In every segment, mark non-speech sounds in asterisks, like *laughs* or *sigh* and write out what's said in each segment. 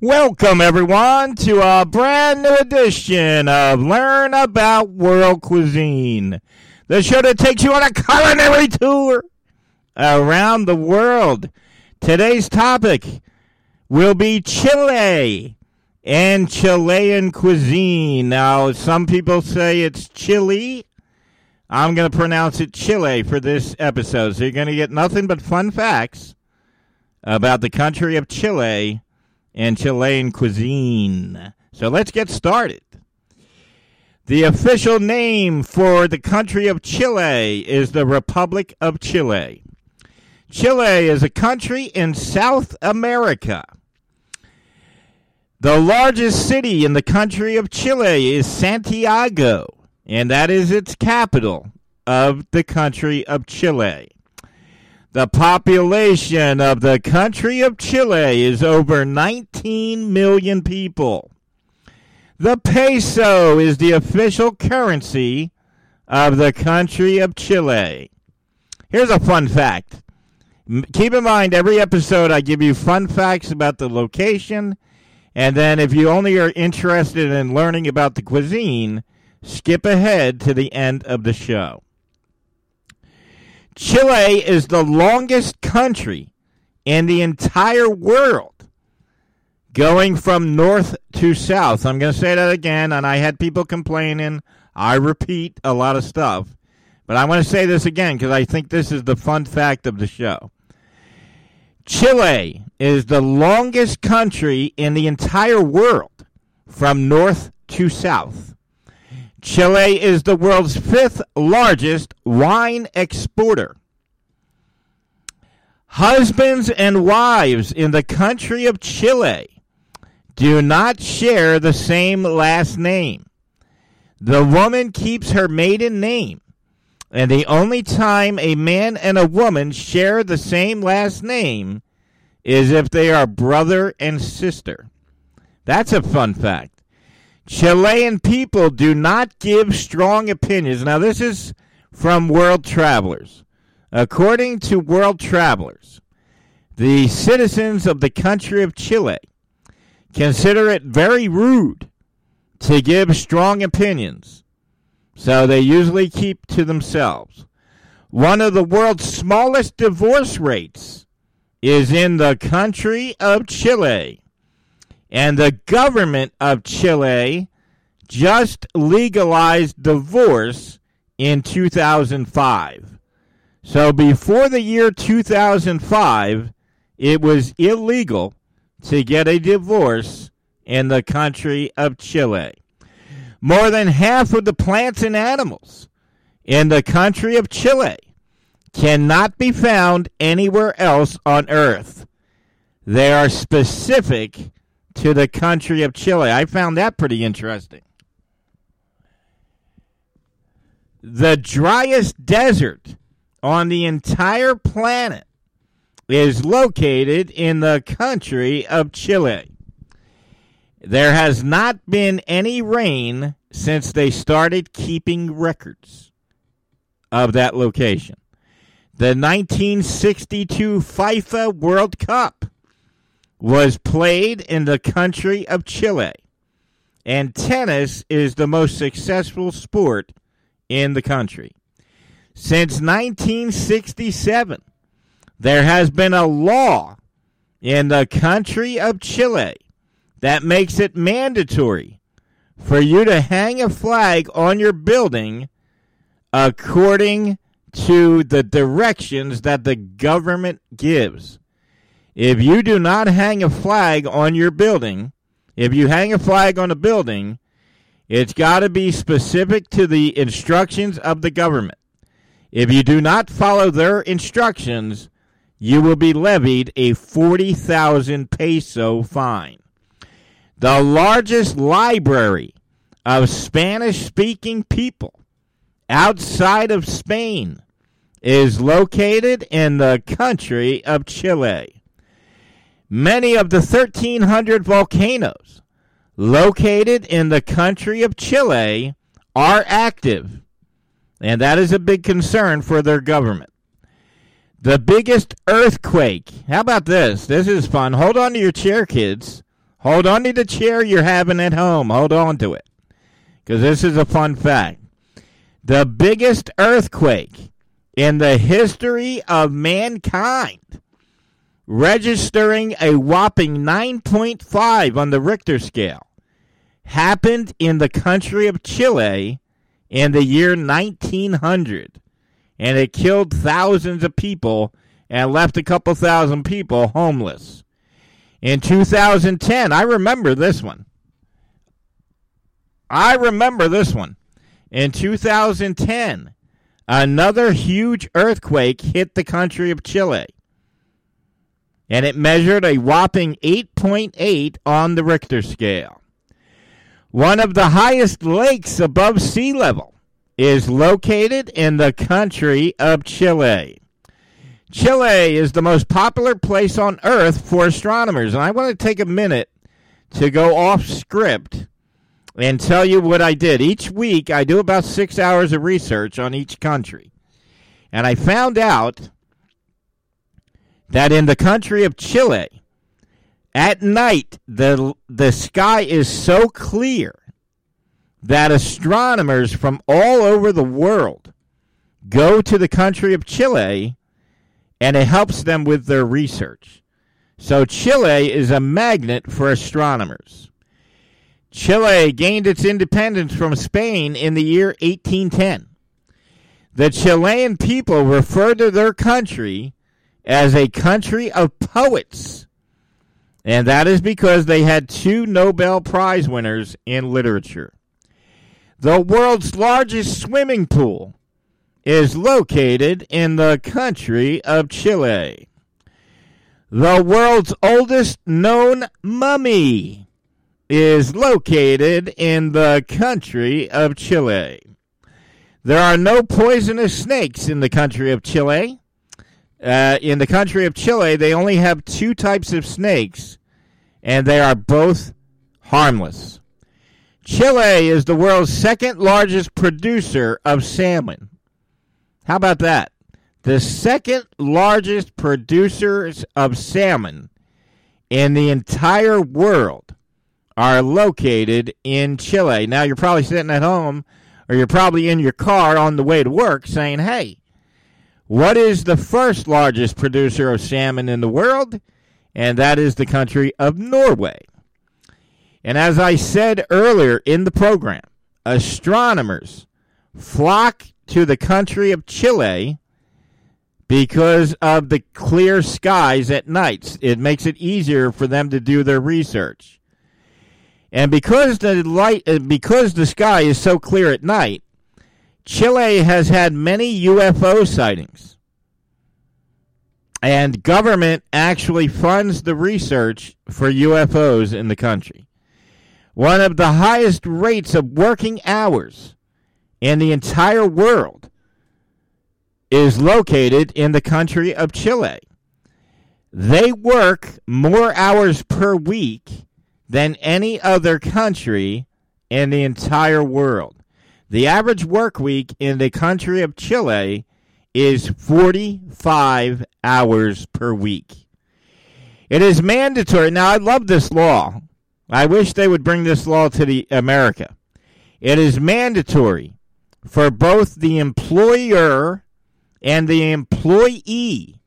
Welcome, everyone, to a brand new edition of Learn About World Cuisine, the show that takes you on a culinary tour around the world. Today's topic will be Chile and Chilean cuisine. Now, some people say it's chili. I'm going to pronounce it Chile for this episode. So you're going to get nothing but fun facts about the country of Chile and Chilean cuisine. So let's get started. The official name for the country of Chile is the Republic of Chile. Chile is a country in South America. The largest city in the country of Chile is Santiago, and that is its capital of the country of Chile. The population of the country of Chile is over 19 million people. The peso is the official currency of the country of Chile. Here's a fun fact. Keep in mind, every episode I give you fun facts about the location, and then if you only are interested in learning about the cuisine, skip ahead to the end of the show. Chile is the longest country in the entire world going from north to south. I'm going to say that again, and I had people complaining. I repeat a lot of stuff, but I want to say this again because I think this is the fun fact of the show. Chile is the longest country in the entire world from north to south. Chile is the world's fifth largest wine exporter. Husbands and wives in the country of Chile do not share the same last name. The woman keeps her maiden name, and the only time a man and a woman share the same last name is if they are brother and sister. That's a fun fact. Chilean people do not give strong opinions. Now, this is from World Travelers. According to World Travelers, the citizens of the country of Chile consider it very rude to give strong opinions, so they usually keep to themselves. One of the world's smallest divorce rates is in the country of Chile. And the government of Chile just legalized divorce in 2005. So before the year 2005, it was illegal to get a divorce in the country of Chile. More than half of the plants and animals in the country of Chile cannot be found anywhere else on earth. They are specific to the country of Chile. I found that pretty interesting. The driest desert on the entire planet is located in the country of Chile. There has not been any rain since they started keeping records of that location. The 1962 FIFA World Cup was played in the country of Chile. And tennis is the most successful sport in the country. Since 1967, there has been a law in the country of Chile that makes it mandatory for you to hang a flag on your building according to the directions that the government gives. If you do not hang a flag on your building, if you hang a flag on a building, it's got to be specific to the instructions of the government. If you do not follow their instructions, you will be levied a 40,000 peso fine. The largest library of Spanish speaking people outside of Spain is located in the country of Chile. Many of the 1,300 volcanoes located in the country of Chile are active, and that is a big concern for their government. The biggest earthquake. How about this? This is fun. Hold on to your chair, kids. Hold on to the chair you're having at home. Hold on to it. Because this is a fun fact. The biggest earthquake in the history of mankind, registering a whopping 9.5 on the Richter scale, happened in the country of Chile in the year 1900. And it killed thousands of people and left a couple thousand people homeless in 2010. I remember this one. I remember this one. In 2010, another huge earthquake hit the country of Chile. And it measured a whopping 8.8 on the Richter scale. One of the highest lakes above sea level is located in the country of Chile. Chile is the most popular place on Earth for astronomers. And I want to take a minute to go off script and tell you what I did. Each week, I do about six hours of research on each country. And I found out that in the country of Chile, at night, the, the sky is so clear that astronomers from all over the world go to the country of Chile and it helps them with their research. So Chile is a magnet for astronomers. Chile gained its independence from Spain in the year 1810. The Chilean people refer to their country as a country of poets. And that is because they had two Nobel Prize winners in literature. The world's largest swimming pool is located in the country of Chile. The world's oldest known mummy is located in the country of Chile. There are no poisonous snakes in the country of Chile. Uh, in the country of Chile, they only have two types of snakes, and they are both harmless. Chile is the world's second largest producer of salmon. How about that? The second largest producers of salmon in the entire world are located in Chile. Now, you're probably sitting at home or you're probably in your car on the way to work saying, hey, what is the first largest producer of salmon in the world? And that is the country of Norway. And as I said earlier in the program, astronomers flock to the country of Chile because of the clear skies at nights. It makes it easier for them to do their research. And because the light uh, because the sky is so clear at night, Chile has had many UFO sightings. And government actually funds the research for UFOs in the country. One of the highest rates of working hours in the entire world is located in the country of Chile. They work more hours per week than any other country in the entire world. The average work week in the country of Chile is 45 hours per week. It is mandatory. Now, I love this law. I wish they would bring this law to the America. It is mandatory for both the employer and the employee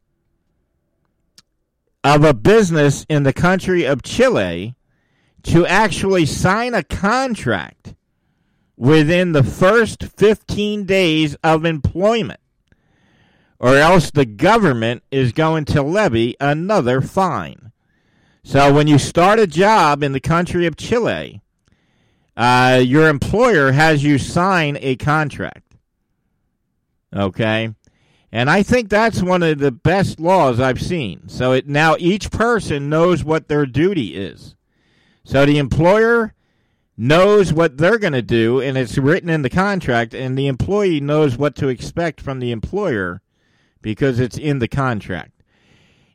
of a business in the country of Chile to actually sign a contract within the first 15 days of employment, or else the government is going to levy another fine. So when you start a job in the country of Chile, uh, your employer has you sign a contract. Okay? And I think that's one of the best laws I've seen. So it now each person knows what their duty is. So the employer knows what they're going to do and it's written in the contract and the employee knows what to expect from the employer because it's in the contract.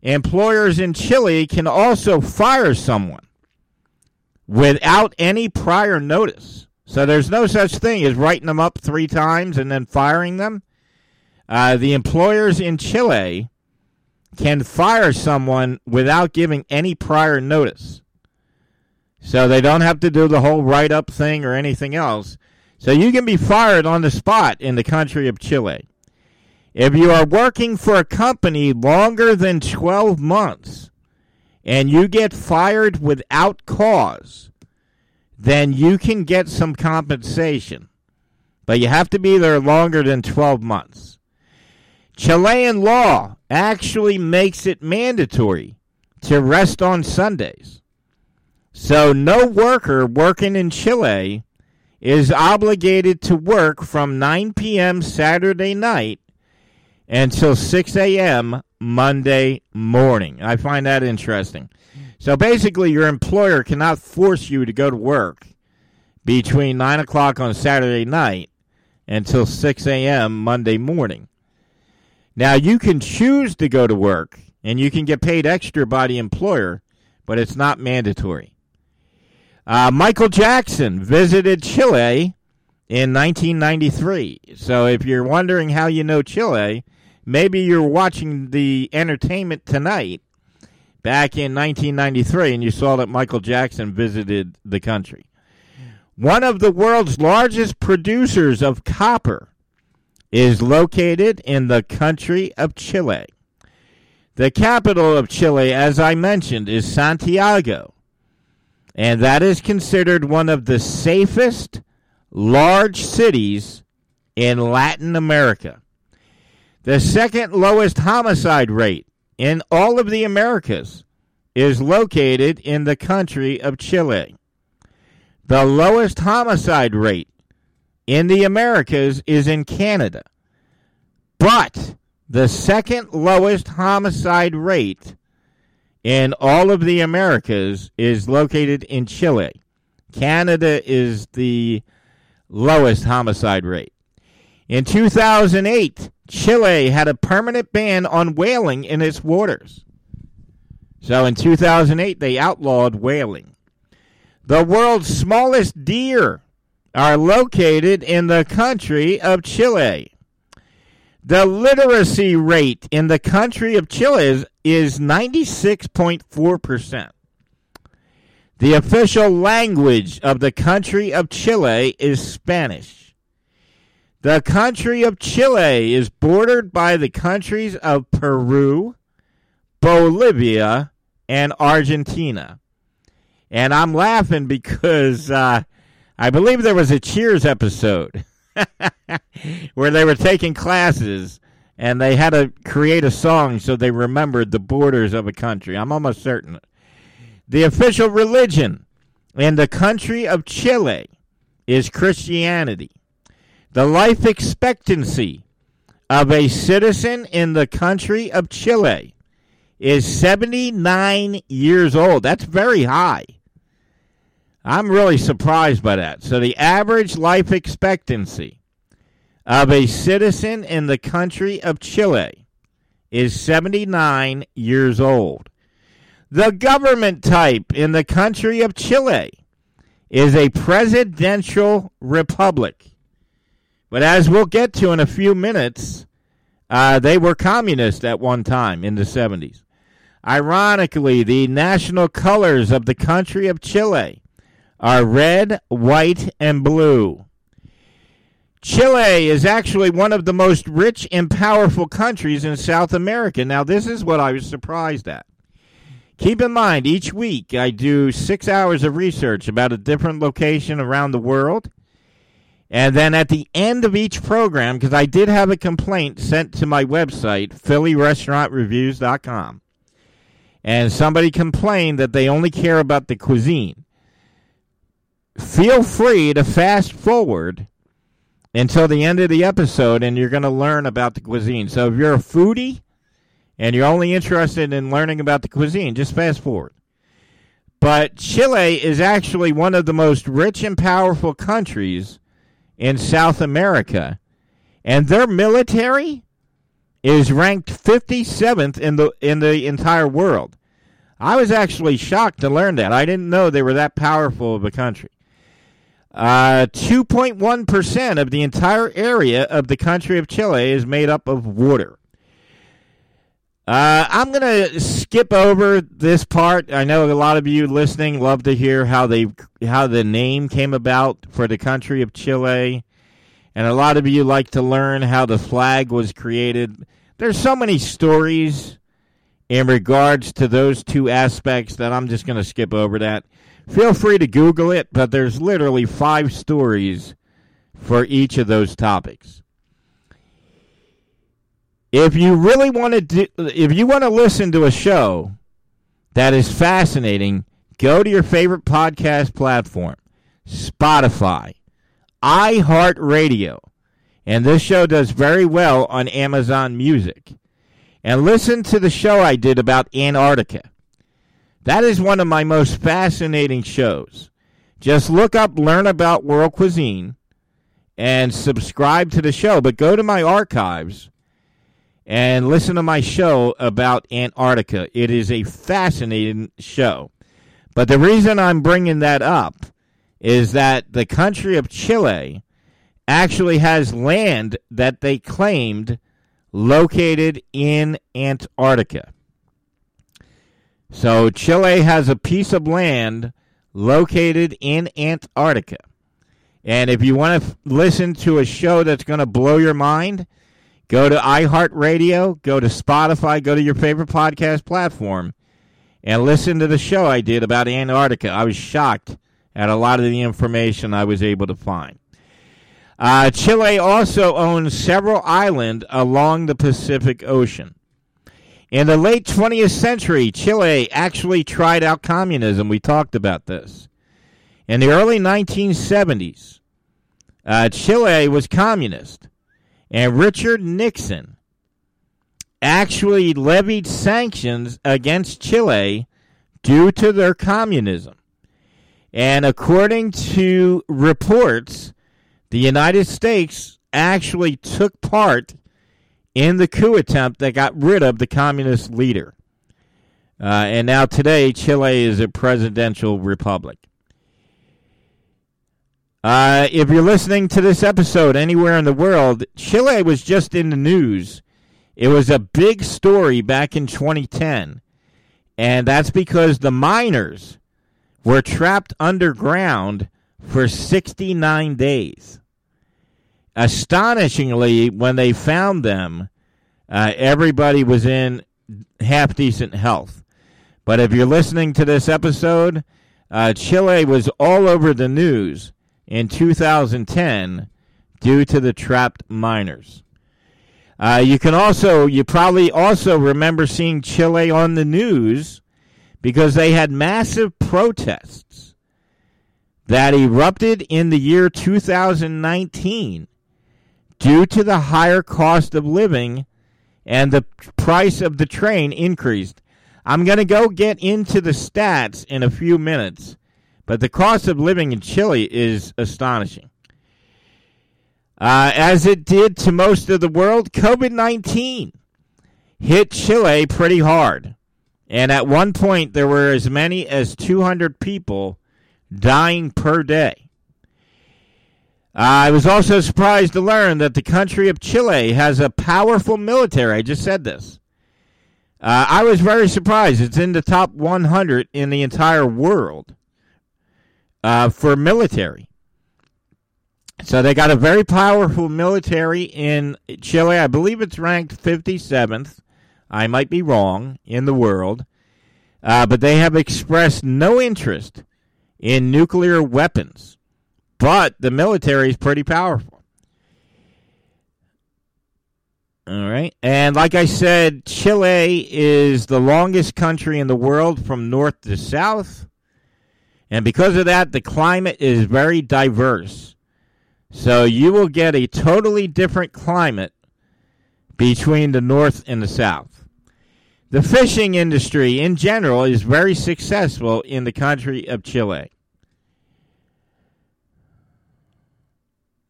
Employers in Chile can also fire someone without any prior notice. So there's no such thing as writing them up three times and then firing them. Uh, the employers in Chile can fire someone without giving any prior notice. So they don't have to do the whole write up thing or anything else. So you can be fired on the spot in the country of Chile. If you are working for a company longer than 12 months and you get fired without cause, then you can get some compensation. But you have to be there longer than 12 months. Chilean law actually makes it mandatory to rest on Sundays. So no worker working in Chile is obligated to work from 9 p.m. Saturday night until 6 a.m. Monday morning. I find that interesting. So basically, your employer cannot force you to go to work between 9 o'clock on Saturday night until 6 a.m. Monday morning. Now, you can choose to go to work and you can get paid extra by the employer, but it's not mandatory. Uh, Michael Jackson visited Chile in 1993. So if you're wondering how you know Chile, maybe you're watching the entertainment tonight back in 1993 and you saw that Michael Jackson visited the country. One of the world's largest producers of copper is located in the country of Chile. The capital of Chile, as I mentioned, is Santiago, and that is considered one of the safest large cities in Latin America. The second lowest homicide rate in all of the Americas is located in the country of Chile. The lowest homicide rate in the Americas is in Canada. But the second lowest homicide rate in all of the Americas is located in Chile. Canada is the lowest homicide rate. In 2008, Chile had a permanent ban on whaling in its waters. So in 2008, they outlawed whaling. The world's smallest deer are located in the country of Chile. The literacy rate in the country of Chile is, is 96.4%. The official language of the country of Chile is Spanish. The country of Chile is bordered by the countries of Peru, Bolivia, and Argentina. And I'm laughing because uh, I believe there was a Cheers episode *laughs* where they were taking classes and they had to create a song so they remembered the borders of a country. I'm almost certain. The official religion in the country of Chile is Christianity. The life expectancy of a citizen in the country of Chile is 79 years old. That's very high. I'm really surprised by that. So, the average life expectancy of a citizen in the country of Chile is 79 years old. The government type in the country of Chile is a presidential republic. But as we'll get to in a few minutes, uh, they were communist at one time in the 70s. Ironically, the national colors of the country of Chile are red, white, and blue. Chile is actually one of the most rich and powerful countries in South America. Now, this is what I was surprised at. Keep in mind, each week I do six hours of research about a different location around the world. And then at the end of each program, because I did have a complaint sent to my website, PhillyRestaurantReviews.com, and somebody complained that they only care about the cuisine feel free to fast forward until the end of the episode and you're going to learn about the cuisine. So if you're a foodie and you're only interested in learning about the cuisine, just fast forward. But Chile is actually one of the most rich and powerful countries in South America, and their military is ranked 57th in the in the entire world. I was actually shocked to learn that. I didn't know they were that powerful of a country. Uh, 2.1% of the entire area of the country of Chile is made up of water. Uh, I'm gonna skip over this part. I know a lot of you listening love to hear how they how the name came about for the country of Chile, and a lot of you like to learn how the flag was created. There's so many stories in regards to those two aspects that I'm just gonna skip over that. Feel free to Google it, but there's literally five stories for each of those topics. If you really want to do, if you want to listen to a show that is fascinating, go to your favorite podcast platform, Spotify, iHeartRadio, and this show does very well on Amazon Music. And listen to the show I did about Antarctica. That is one of my most fascinating shows. Just look up Learn About World Cuisine and subscribe to the show, but go to my archives and listen to my show about Antarctica. It is a fascinating show. But the reason I'm bringing that up is that the country of Chile actually has land that they claimed located in Antarctica. So Chile has a piece of land located in Antarctica. And if you want to f- listen to a show that's going to blow your mind, Go to iHeartRadio, go to Spotify, go to your favorite podcast platform, and listen to the show I did about Antarctica. I was shocked at a lot of the information I was able to find. Uh, Chile also owns several islands along the Pacific Ocean. In the late 20th century, Chile actually tried out communism. We talked about this. In the early 1970s, uh, Chile was communist. And Richard Nixon actually levied sanctions against Chile due to their communism. And according to reports, the United States actually took part in the coup attempt that got rid of the communist leader. Uh, and now today, Chile is a presidential republic. Uh, if you're listening to this episode anywhere in the world, Chile was just in the news. It was a big story back in 2010. And that's because the miners were trapped underground for 69 days. Astonishingly, when they found them, uh, everybody was in half decent health. But if you're listening to this episode, uh, Chile was all over the news in 2010 due to the trapped miners. Uh, you can also, you probably also remember seeing Chile on the news because they had massive protests that erupted in the year 2019 due to the higher cost of living and the price of the train increased. I'm going to go get into the stats in a few minutes but the cost of living in Chile is astonishing. Uh, as it did to most of the world, COVID 19 hit Chile pretty hard. And at one point, there were as many as 200 people dying per day. I was also surprised to learn that the country of Chile has a powerful military. I just said this. Uh, I was very surprised. It's in the top 100 in the entire world uh, for military. So they got a very powerful military in Chile. I believe it's ranked 57th. I might be wrong in the world. Uh, but they have expressed no interest in nuclear weapons. But the military is pretty powerful. All right. And like I said, Chile is the longest country in the world from north to south. And because of that, the climate is very diverse. So you will get a totally different climate between the north and the south. The fishing industry in general is very successful in the country of Chile.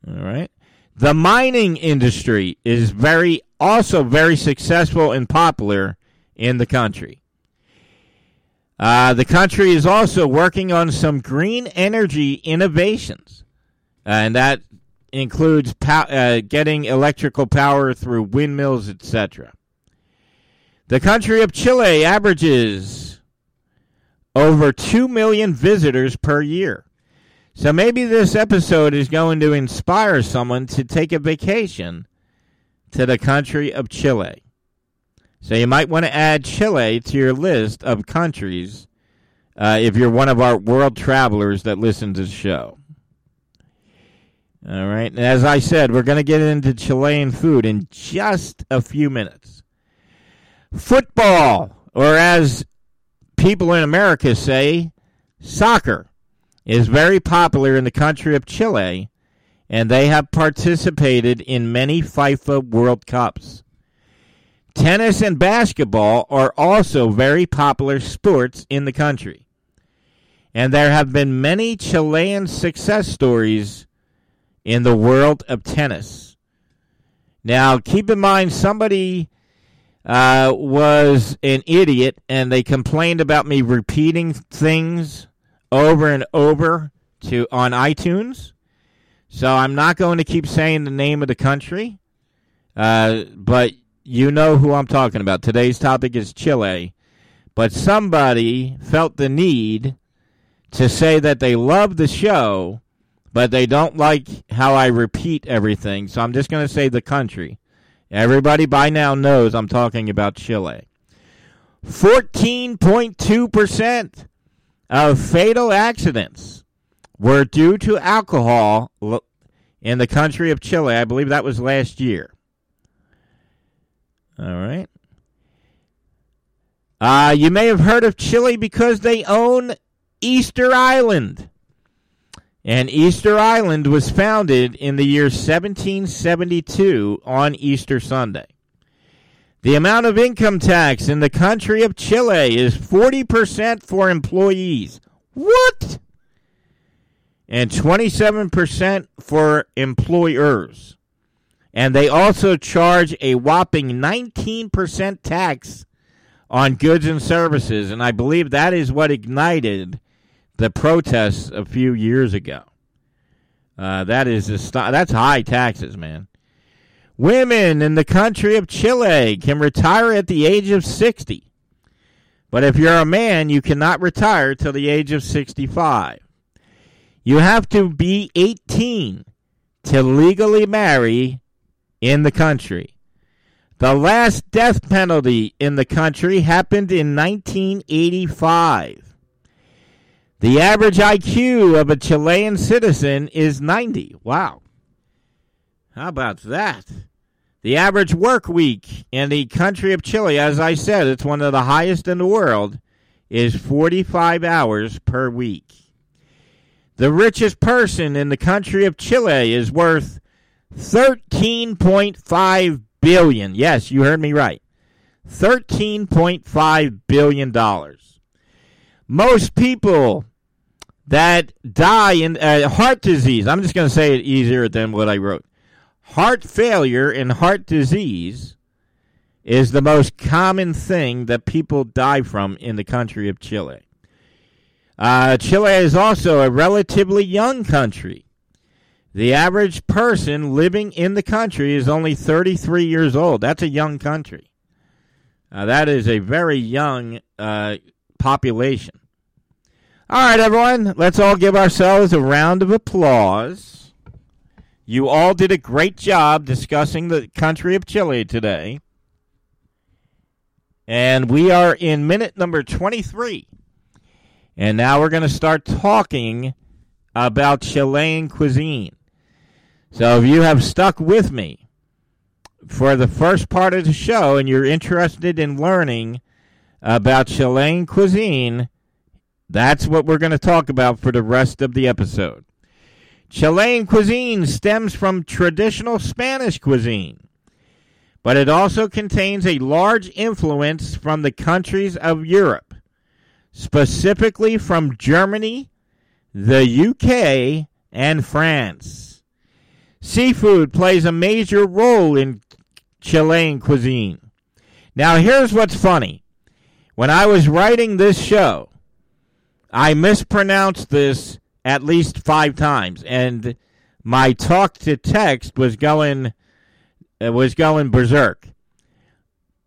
All right. The mining industry is very also very successful and popular in the country. Uh, the country is also working on some green energy innovations, uh, and that includes pow- uh, getting electrical power through windmills, etc. The country of Chile averages over 2 million visitors per year. So maybe this episode is going to inspire someone to take a vacation to the country of Chile. So you might want to add Chile to your list of countries uh, if you're one of our world travelers that listen to the show. All right. And as I said, we're going to get into Chilean food in just a few minutes. Football, or as people in America say, soccer, is very popular in the country of Chile, and they have participated in many FIFA World Cups. Tennis and basketball are also very popular sports in the country. And there have been many Chilean success stories in the world of tennis. Now, keep in mind, somebody uh, was an idiot and they complained about me repeating things over and over to on iTunes. So I'm not going to keep saying the name of the country, uh, but you know who I'm talking about. Today's topic is Chile, but somebody felt the need to say that they love the show, but they don't like how I repeat everything. So I'm just going to say the country. Everybody by now knows I'm talking about Chile. 14.2% of fatal accidents were due to alcohol in the country of Chile. I believe that was last year. All right. Uh, you may have heard of Chile because they own Easter Island. And Easter Island was founded in the year 1772 on Easter Sunday. The amount of income tax in the country of Chile is 40% for employees. What? And 27% for employers. And they also charge a whopping 19% tax on goods and services. And I believe that is what ignited the protests a few years ago. Uh, that is that's high taxes, man. Women in the country of Chile can retire at the age of 60. But if you're a man, you cannot retire till the age of 65. You have to be 18 to legally marry in the country. The last death penalty in the country happened in 1985. The average IQ of a Chilean citizen is 90. Wow. How about that? The average work week in the country of Chile, as I said, it's one of the highest in the world, is 45 hours per week. The richest person in the country of Chile is worth 13.5 billion. Yes, you heard me right. 13.5 billion dollars. Most people that die in uh, heart disease, I'm just going to say it easier than what I wrote. Heart failure and heart disease is the most common thing that people die from in the country of Chile. Uh, Chile is also a relatively young country. The average person living in the country is only 33 years old. That's a young country. Uh, that is a very young uh, population. All right, everyone, let's all give ourselves a round of applause. You all did a great job discussing the country of Chile today. And we are in minute number 23. And now we're going to start talking about Chilean cuisine. So if you have stuck with me for the first part of the show and you're interested in learning about Chilean cuisine, that's what we're going to talk about for the rest of the episode. Chilean cuisine stems from traditional Spanish cuisine, but it also contains a large influence from the countries of Europe, specifically from Germany, the UK, and France. Seafood plays a major role in Chilean cuisine. Now, here's what's funny. When I was writing this show, I mispronounced this at least five times, and my talk to text was going uh, was going berserk.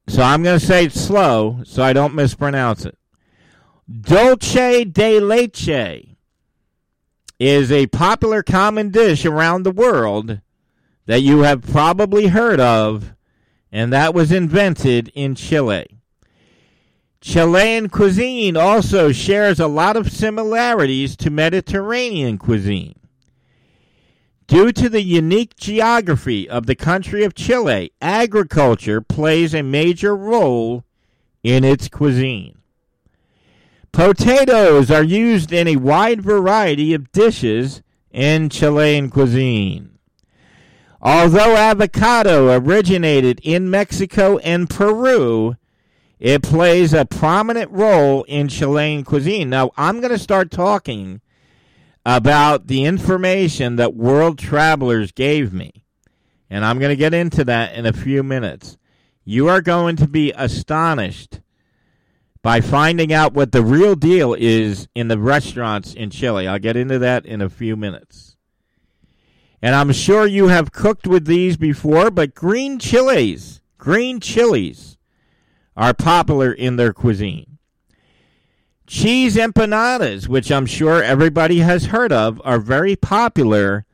So I'm going to say it slow so I don't mispronounce it. Dulce de leche is a popular common dish around the world that you have probably heard of, and that was invented in Chile. Chilean cuisine also shares a lot of similarities to Mediterranean cuisine. Due to the unique geography of the country of Chile, agriculture plays a major role in its cuisine. Potatoes are used in a wide variety of dishes in Chilean cuisine. Although avocado originated in Mexico and Peru, it plays a prominent role in Chilean cuisine. Now, I'm going to start talking about the information that world travelers gave me. And I'm going to get into that in a few minutes. You are going to be astonished by finding out what the real deal is in the restaurants in Chile. I'll get into that in a few minutes. And I'm sure you have cooked with these before, but green chilies, green chilies are popular in their cuisine. Cheese empanadas, which I'm sure everybody has heard of, are very popular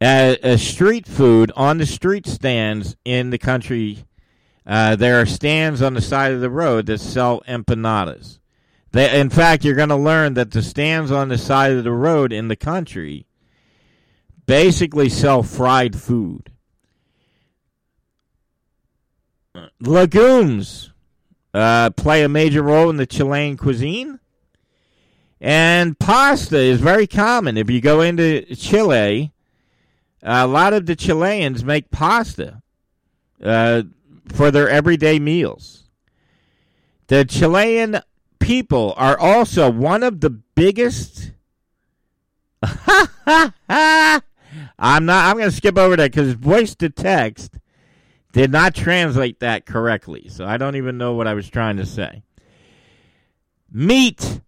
as, street food on the street stands in the country. Uh, there are stands on the side of the road that sell empanadas. They, in fact, you're going to learn that the stands on the side of the road in the country basically sell fried food. Legumes uh, play a major role in the Chilean cuisine. And pasta is very common. If you go into Chile, a lot of the Chileans make pasta uh, for their everyday meals. The Chilean people are also one of the biggest. *laughs* I'm not. I'm going to skip over that because voice to text did not translate that correctly, so I don't even know what I was trying to say. Meat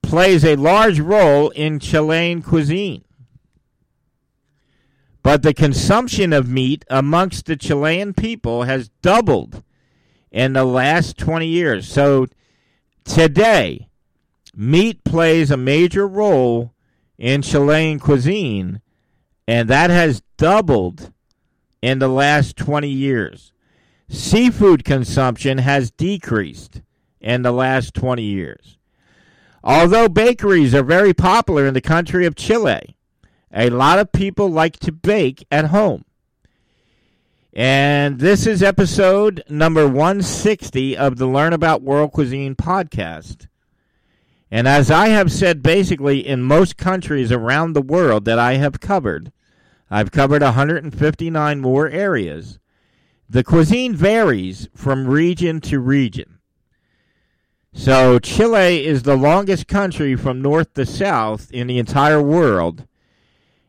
plays a large role in Chilean cuisine. But the consumption of meat amongst the Chilean people has doubled in the last 20 years. So today, meat plays a major role in Chilean cuisine, and that has doubled in the last 20 years. Seafood consumption has decreased in the last 20 years. Although bakeries are very popular in the country of Chile, a lot of people like to bake at home. And this is episode number 160 of the Learn About World Cuisine podcast. And as I have said basically in most countries around the world that I have covered, I've covered 159 more areas. The cuisine varies from region to region. So, Chile is the longest country from north to south in the entire world,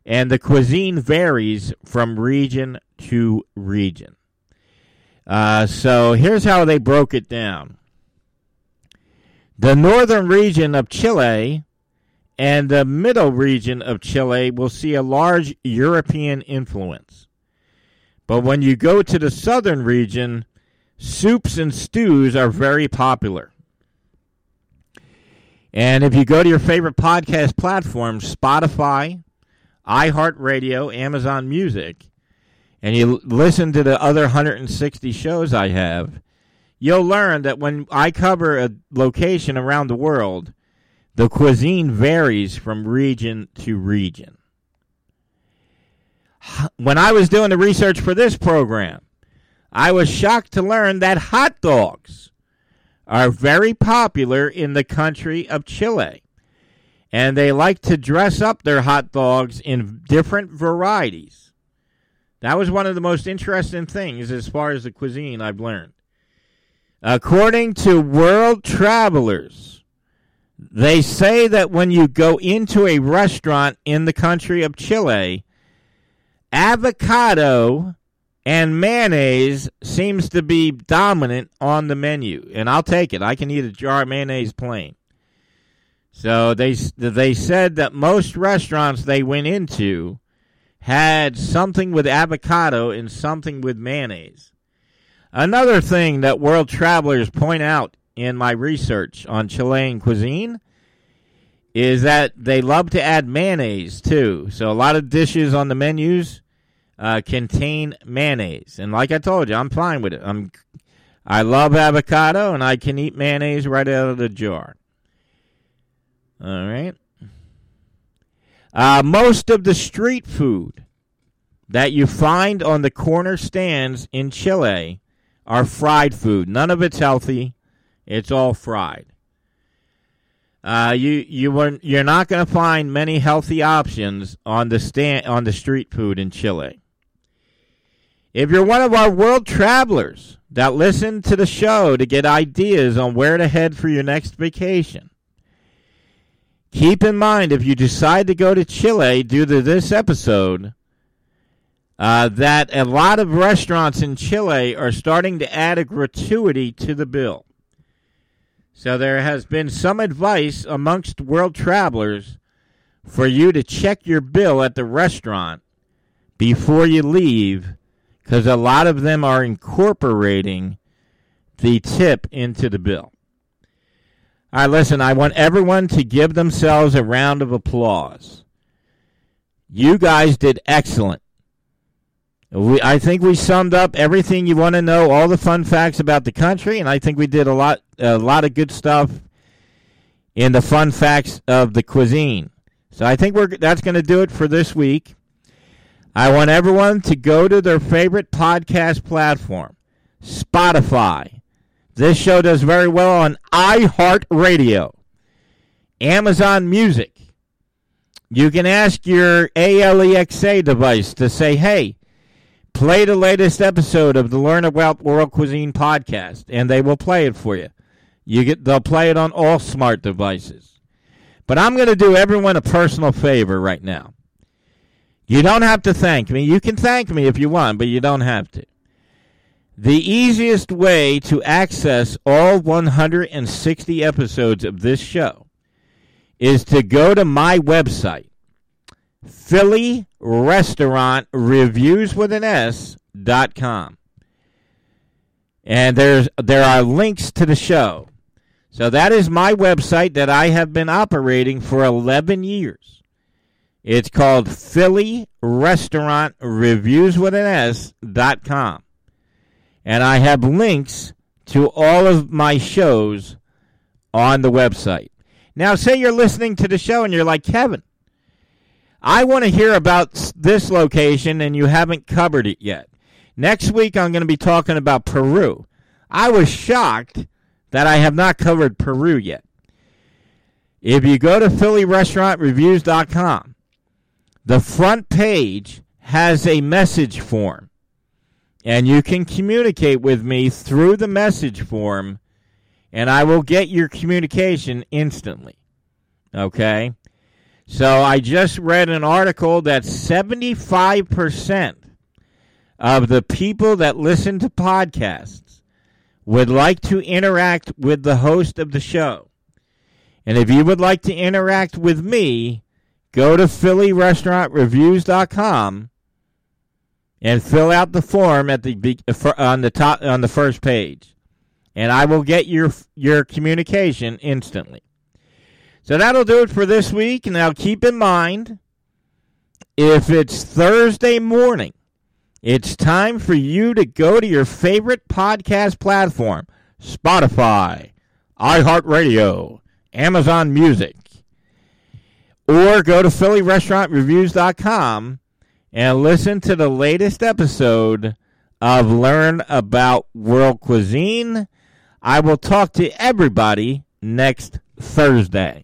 and the cuisine varies from region to region. Uh, so, here's how they broke it down. The northern region of Chile and the middle region of Chile will see a large European influence. But when you go to the southern region, soups and stews are very popular. And if you go to your favorite podcast platforms, Spotify, iHeartRadio, Amazon Music, and you listen to the other 160 shows I have, you'll learn that when I cover a location around the world, the cuisine varies from region to region. When I was doing the research for this program, I was shocked to learn that hot dogs are very popular in the country of Chile. And they like to dress up their hot dogs in different varieties. That was one of the most interesting things as far as the cuisine I've learned. According to World Travelers, they say that when you go into a restaurant in the country of Chile, avocado and mayonnaise seems to be dominant on the menu, and I'll take it. I can eat a jar of mayonnaise plain. So they they said that most restaurants they went into had something with avocado and something with mayonnaise. Another thing that world travelers point out in my research on Chilean cuisine is that they love to add mayonnaise too. So a lot of dishes on the menus uh, contain mayonnaise, and like I told you, I'm fine with it. I'm I love avocado, and I can eat mayonnaise right out of the jar. All right. Uh, most of the street food that you find on the corner stands in Chile are fried food. None of it's healthy. It's all fried. Uh, you you were you're not going to find many healthy options on the stand on the street food in Chile. If you're one of our world travelers that listen to the show to get ideas on where to head for your next vacation, keep in mind if you decide to go to Chile due to this episode, uh, that a lot of restaurants in Chile are starting to add a gratuity to the bill. So there has been some advice amongst world travelers for you to check your bill at the restaurant before you leave because a lot of them are incorporating the tip into the bill. All right, listen, I want everyone to give themselves a round of applause. You guys did excellent. We, I think we summed up everything you want to know, all the fun facts about the country, and I think we did a lot, a lot of good stuff in the fun facts of the cuisine. So I think we're that's going to do it for this week. I want everyone to go to their favorite podcast platform, Spotify. This show does very well on iHeartRadio, Amazon Music. You can ask your Alexa device to say, "Hey." Play the latest episode of the Learn About World Cuisine podcast, and they will play it for you. You get they'll play it on all smart devices. But I'm going to do everyone a personal favor right now. You don't have to thank me. You can thank me if you want, but you don't have to. The easiest way to access all 160 episodes of this show is to go to my website, Philly Restaurant Reviews with an S dot com. And there's there are links to the show. So that is my website that I have been operating for 11 years. It's called Philly Restaurant Reviews with an S dot com. And I have links to all of my shows on the website. Now, say you're listening to the show and you're like, Kevin, I want to hear about this location and you haven't covered it yet. Next week, I'm going to be talking about Peru. I was shocked that I have not covered Peru yet. If you go to PhillyRestaurantReviews.com, the front page has a message form, and you can communicate with me through the message form, and I will get your communication instantly. Okay? So I just read an article that 75% of the people that listen to podcasts would like to interact with the host of the show. And if you would like to interact with me, go to phillyrestaurantreviews.com and fill out the form at the on the top on the first page. And I will get your your communication instantly. So that'll do it for this week. Now keep in mind, if it's Thursday morning, it's time for you to go to your favorite podcast platform Spotify, iHeartRadio, Amazon Music, or go to PhillyRestaurantReviews.com and listen to the latest episode of Learn About World Cuisine. I will talk to everybody next Thursday.